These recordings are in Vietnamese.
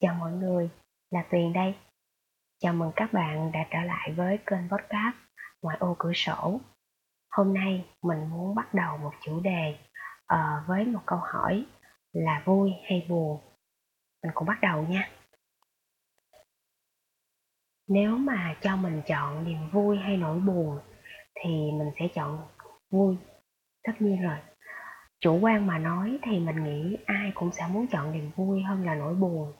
Chào mọi người, là Tuyền đây. Chào mừng các bạn đã trở lại với kênh podcast Ngoại ô cửa sổ. Hôm nay mình muốn bắt đầu một chủ đề uh, với một câu hỏi là vui hay buồn. Mình cùng bắt đầu nha. Nếu mà cho mình chọn niềm vui hay nỗi buồn thì mình sẽ chọn vui. Tất nhiên rồi. Chủ quan mà nói thì mình nghĩ ai cũng sẽ muốn chọn niềm vui hơn là nỗi buồn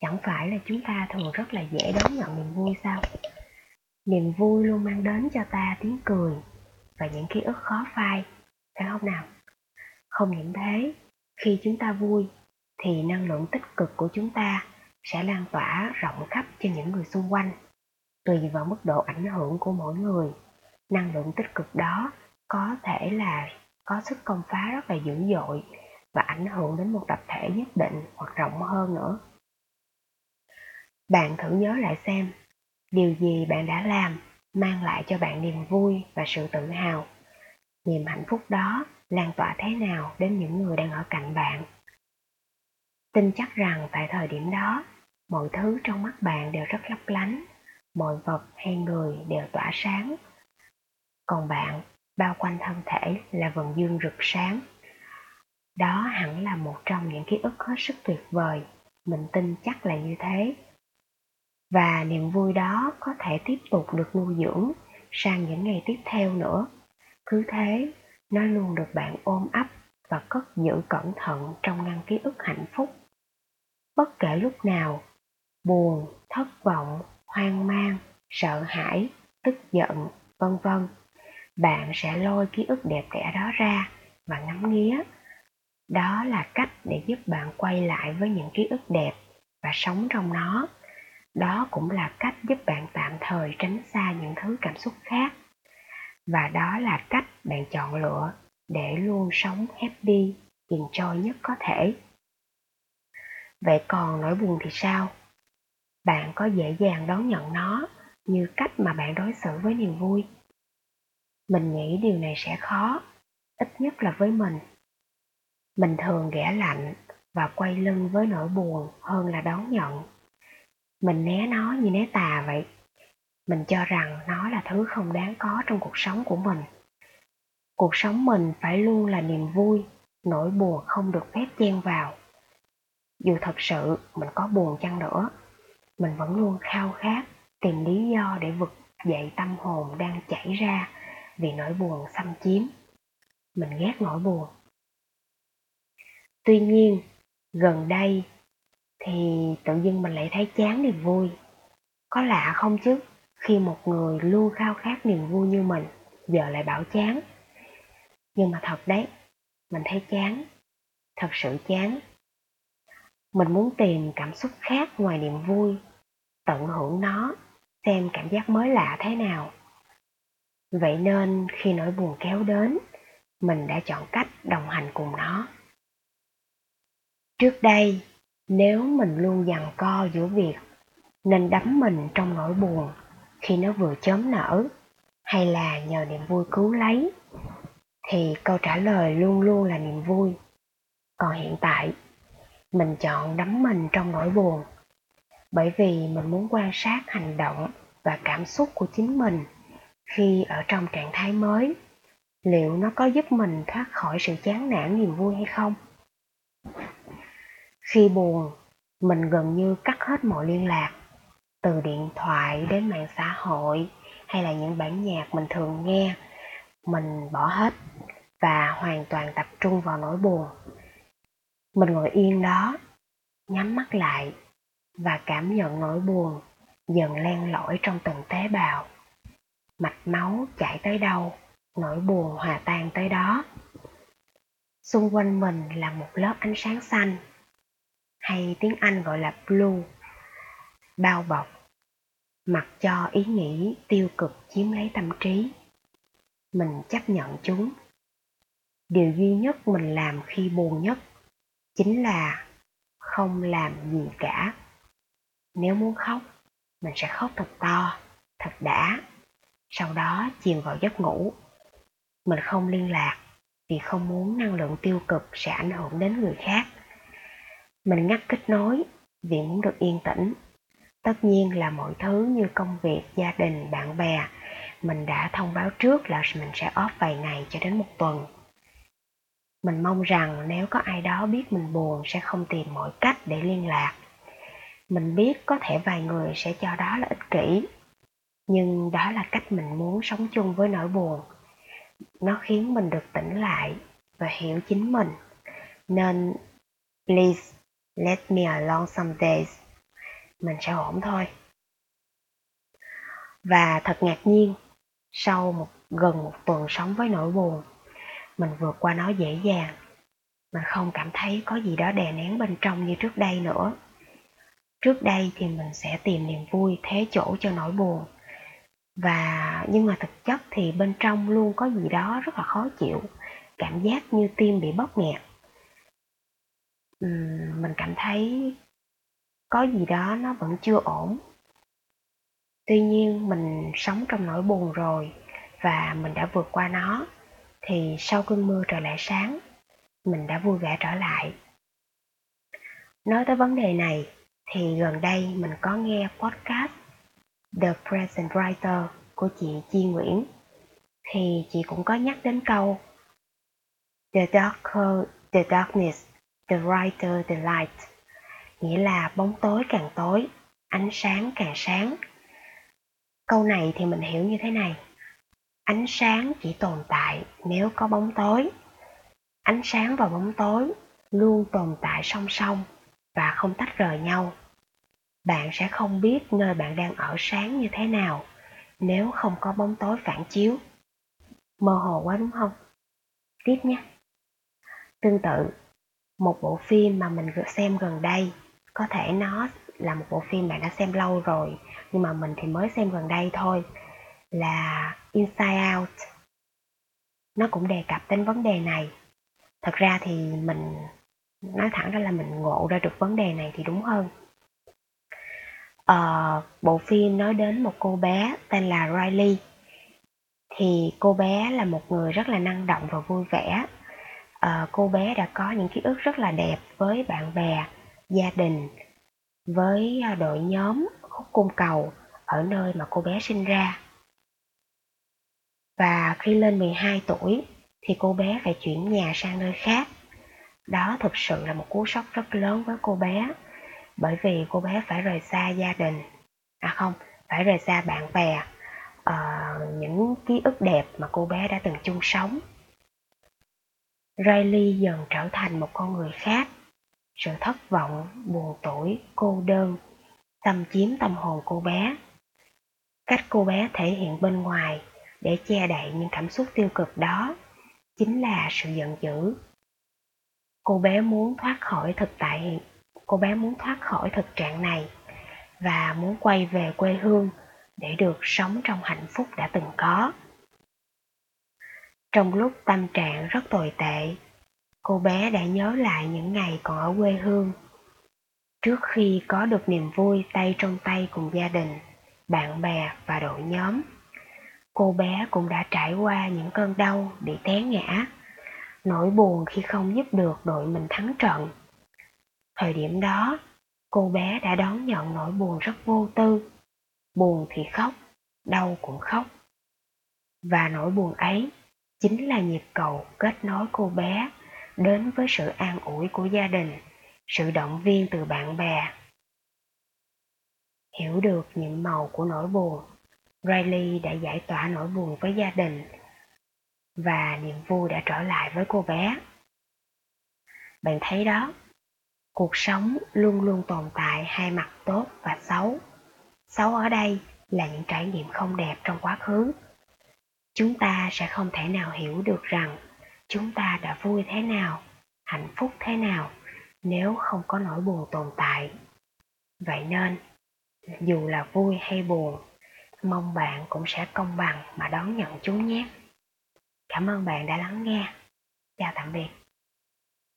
Chẳng phải là chúng ta thường rất là dễ đón nhận niềm vui sao? Niềm vui luôn mang đến cho ta tiếng cười và những ký ức khó phai, phải không nào? Không những thế, khi chúng ta vui thì năng lượng tích cực của chúng ta sẽ lan tỏa rộng khắp cho những người xung quanh. Tùy vào mức độ ảnh hưởng của mỗi người, năng lượng tích cực đó có thể là có sức công phá rất là dữ dội và ảnh hưởng đến một tập thể nhất định hoặc rộng hơn nữa. Bạn thử nhớ lại xem, điều gì bạn đã làm mang lại cho bạn niềm vui và sự tự hào. Niềm hạnh phúc đó lan tỏa thế nào đến những người đang ở cạnh bạn. Tin chắc rằng tại thời điểm đó, mọi thứ trong mắt bạn đều rất lấp lánh, mọi vật hay người đều tỏa sáng. Còn bạn, bao quanh thân thể là vầng dương rực sáng. Đó hẳn là một trong những ký ức hết sức tuyệt vời, mình tin chắc là như thế và niềm vui đó có thể tiếp tục được nuôi dưỡng sang những ngày tiếp theo nữa. Cứ thế, nó luôn được bạn ôm ấp và cất giữ cẩn thận trong ngăn ký ức hạnh phúc. Bất kể lúc nào, buồn, thất vọng, hoang mang, sợ hãi, tức giận, vân vân, bạn sẽ lôi ký ức đẹp đẽ đó ra và ngắm nghía. Đó là cách để giúp bạn quay lại với những ký ức đẹp và sống trong nó đó cũng là cách giúp bạn tạm thời tránh xa những thứ cảm xúc khác. Và đó là cách bạn chọn lựa để luôn sống happy, enjoy nhất có thể. Vậy còn nỗi buồn thì sao? Bạn có dễ dàng đón nhận nó như cách mà bạn đối xử với niềm vui? Mình nghĩ điều này sẽ khó, ít nhất là với mình. Mình thường ghẻ lạnh và quay lưng với nỗi buồn hơn là đón nhận mình né nó như né tà vậy. Mình cho rằng nó là thứ không đáng có trong cuộc sống của mình. Cuộc sống mình phải luôn là niềm vui, nỗi buồn không được phép chen vào. Dù thật sự mình có buồn chăng nữa, mình vẫn luôn khao khát tìm lý do để vực dậy tâm hồn đang chảy ra vì nỗi buồn xâm chiếm. Mình ghét nỗi buồn. Tuy nhiên, gần đây thì tự dưng mình lại thấy chán niềm vui. Có lạ không chứ, khi một người luôn khao khát niềm vui như mình, giờ lại bảo chán. Nhưng mà thật đấy, mình thấy chán, thật sự chán. Mình muốn tìm cảm xúc khác ngoài niềm vui, tận hưởng nó, xem cảm giác mới lạ thế nào. Vậy nên khi nỗi buồn kéo đến, mình đã chọn cách đồng hành cùng nó. Trước đây, nếu mình luôn dằn co giữa việc nên đắm mình trong nỗi buồn khi nó vừa chớm nở hay là nhờ niềm vui cứu lấy, thì câu trả lời luôn luôn là niềm vui. Còn hiện tại, mình chọn đắm mình trong nỗi buồn bởi vì mình muốn quan sát hành động và cảm xúc của chính mình khi ở trong trạng thái mới. Liệu nó có giúp mình thoát khỏi sự chán nản, niềm vui hay không? Khi buồn, mình gần như cắt hết mọi liên lạc, từ điện thoại đến mạng xã hội hay là những bản nhạc mình thường nghe, mình bỏ hết và hoàn toàn tập trung vào nỗi buồn. Mình ngồi yên đó, nhắm mắt lại và cảm nhận nỗi buồn dần len lỏi trong từng tế bào. Mạch máu chảy tới đâu, nỗi buồn hòa tan tới đó. Xung quanh mình là một lớp ánh sáng xanh hay tiếng Anh gọi là blue, bao bọc, mặc cho ý nghĩ tiêu cực chiếm lấy tâm trí. Mình chấp nhận chúng. Điều duy nhất mình làm khi buồn nhất chính là không làm gì cả. Nếu muốn khóc, mình sẽ khóc thật to, thật đã, sau đó chìm vào giấc ngủ. Mình không liên lạc vì không muốn năng lượng tiêu cực sẽ ảnh hưởng đến người khác mình ngắt kết nối vì muốn được yên tĩnh. Tất nhiên là mọi thứ như công việc, gia đình, bạn bè, mình đã thông báo trước là mình sẽ off vài ngày cho đến một tuần. Mình mong rằng nếu có ai đó biết mình buồn sẽ không tìm mọi cách để liên lạc. Mình biết có thể vài người sẽ cho đó là ích kỷ, nhưng đó là cách mình muốn sống chung với nỗi buồn. Nó khiến mình được tỉnh lại và hiểu chính mình. Nên, please, let me alone some days. Mình sẽ ổn thôi. Và thật ngạc nhiên, sau một gần một tuần sống với nỗi buồn, mình vượt qua nó dễ dàng. Mình không cảm thấy có gì đó đè nén bên trong như trước đây nữa. Trước đây thì mình sẽ tìm niềm vui thế chỗ cho nỗi buồn. Và nhưng mà thực chất thì bên trong luôn có gì đó rất là khó chịu, cảm giác như tim bị bóp nghẹt. Mình cảm thấy có gì đó nó vẫn chưa ổn. Tuy nhiên mình sống trong nỗi buồn rồi và mình đã vượt qua nó thì sau cơn mưa trời lại sáng, mình đã vui vẻ trở lại. Nói tới vấn đề này thì gần đây mình có nghe podcast The Present Writer của chị Chi Nguyễn thì chị cũng có nhắc đến câu The darker the darkness, the brighter the light nghĩa là bóng tối càng tối, ánh sáng càng sáng. Câu này thì mình hiểu như thế này. Ánh sáng chỉ tồn tại nếu có bóng tối. Ánh sáng và bóng tối luôn tồn tại song song và không tách rời nhau. Bạn sẽ không biết nơi bạn đang ở sáng như thế nào nếu không có bóng tối phản chiếu. Mơ hồ quá đúng không? Tiếp nhé. Tương tự, một bộ phim mà mình xem gần đây, có thể nó là một bộ phim bạn đã xem lâu rồi, nhưng mà mình thì mới xem gần đây thôi, là Inside Out. Nó cũng đề cập đến vấn đề này. Thật ra thì mình nói thẳng ra là mình ngộ ra được vấn đề này thì đúng hơn. Ờ, bộ phim nói đến một cô bé tên là Riley. Thì cô bé là một người rất là năng động và vui vẻ. Ờ, cô bé đã có những ký ức rất là đẹp với bạn bè, gia đình, với à, đội nhóm khúc cung cầu ở nơi mà cô bé sinh ra. Và khi lên 12 tuổi thì cô bé phải chuyển nhà sang nơi khác. Đó thực sự là một cú sốc rất lớn với cô bé bởi vì cô bé phải rời xa gia đình à không phải rời xa bạn bè uh, những ký ức đẹp mà cô bé đã từng chung sống Riley dần trở thành một con người khác. Sự thất vọng buồn tủi, cô đơn xâm chiếm tâm hồn cô bé. Cách cô bé thể hiện bên ngoài để che đậy những cảm xúc tiêu cực đó chính là sự giận dữ. Cô bé muốn thoát khỏi thực tại hiện cô bé muốn thoát khỏi thực trạng này và muốn quay về quê hương để được sống trong hạnh phúc đã từng có. Trong lúc tâm trạng rất tồi tệ, cô bé đã nhớ lại những ngày còn ở quê hương. Trước khi có được niềm vui tay trong tay cùng gia đình, bạn bè và đội nhóm, cô bé cũng đã trải qua những cơn đau bị té ngã, nỗi buồn khi không giúp được đội mình thắng trận Thời điểm đó, cô bé đã đón nhận nỗi buồn rất vô tư. Buồn thì khóc, đau cũng khóc. Và nỗi buồn ấy chính là nhịp cầu kết nối cô bé đến với sự an ủi của gia đình, sự động viên từ bạn bè. Hiểu được nhiệm màu của nỗi buồn, Riley đã giải tỏa nỗi buồn với gia đình và niềm vui đã trở lại với cô bé. Bạn thấy đó, Cuộc sống luôn luôn tồn tại hai mặt tốt và xấu. Xấu ở đây là những trải nghiệm không đẹp trong quá khứ. Chúng ta sẽ không thể nào hiểu được rằng chúng ta đã vui thế nào, hạnh phúc thế nào nếu không có nỗi buồn tồn tại. Vậy nên, dù là vui hay buồn, mong bạn cũng sẽ công bằng mà đón nhận chúng nhé. Cảm ơn bạn đã lắng nghe. Chào tạm biệt.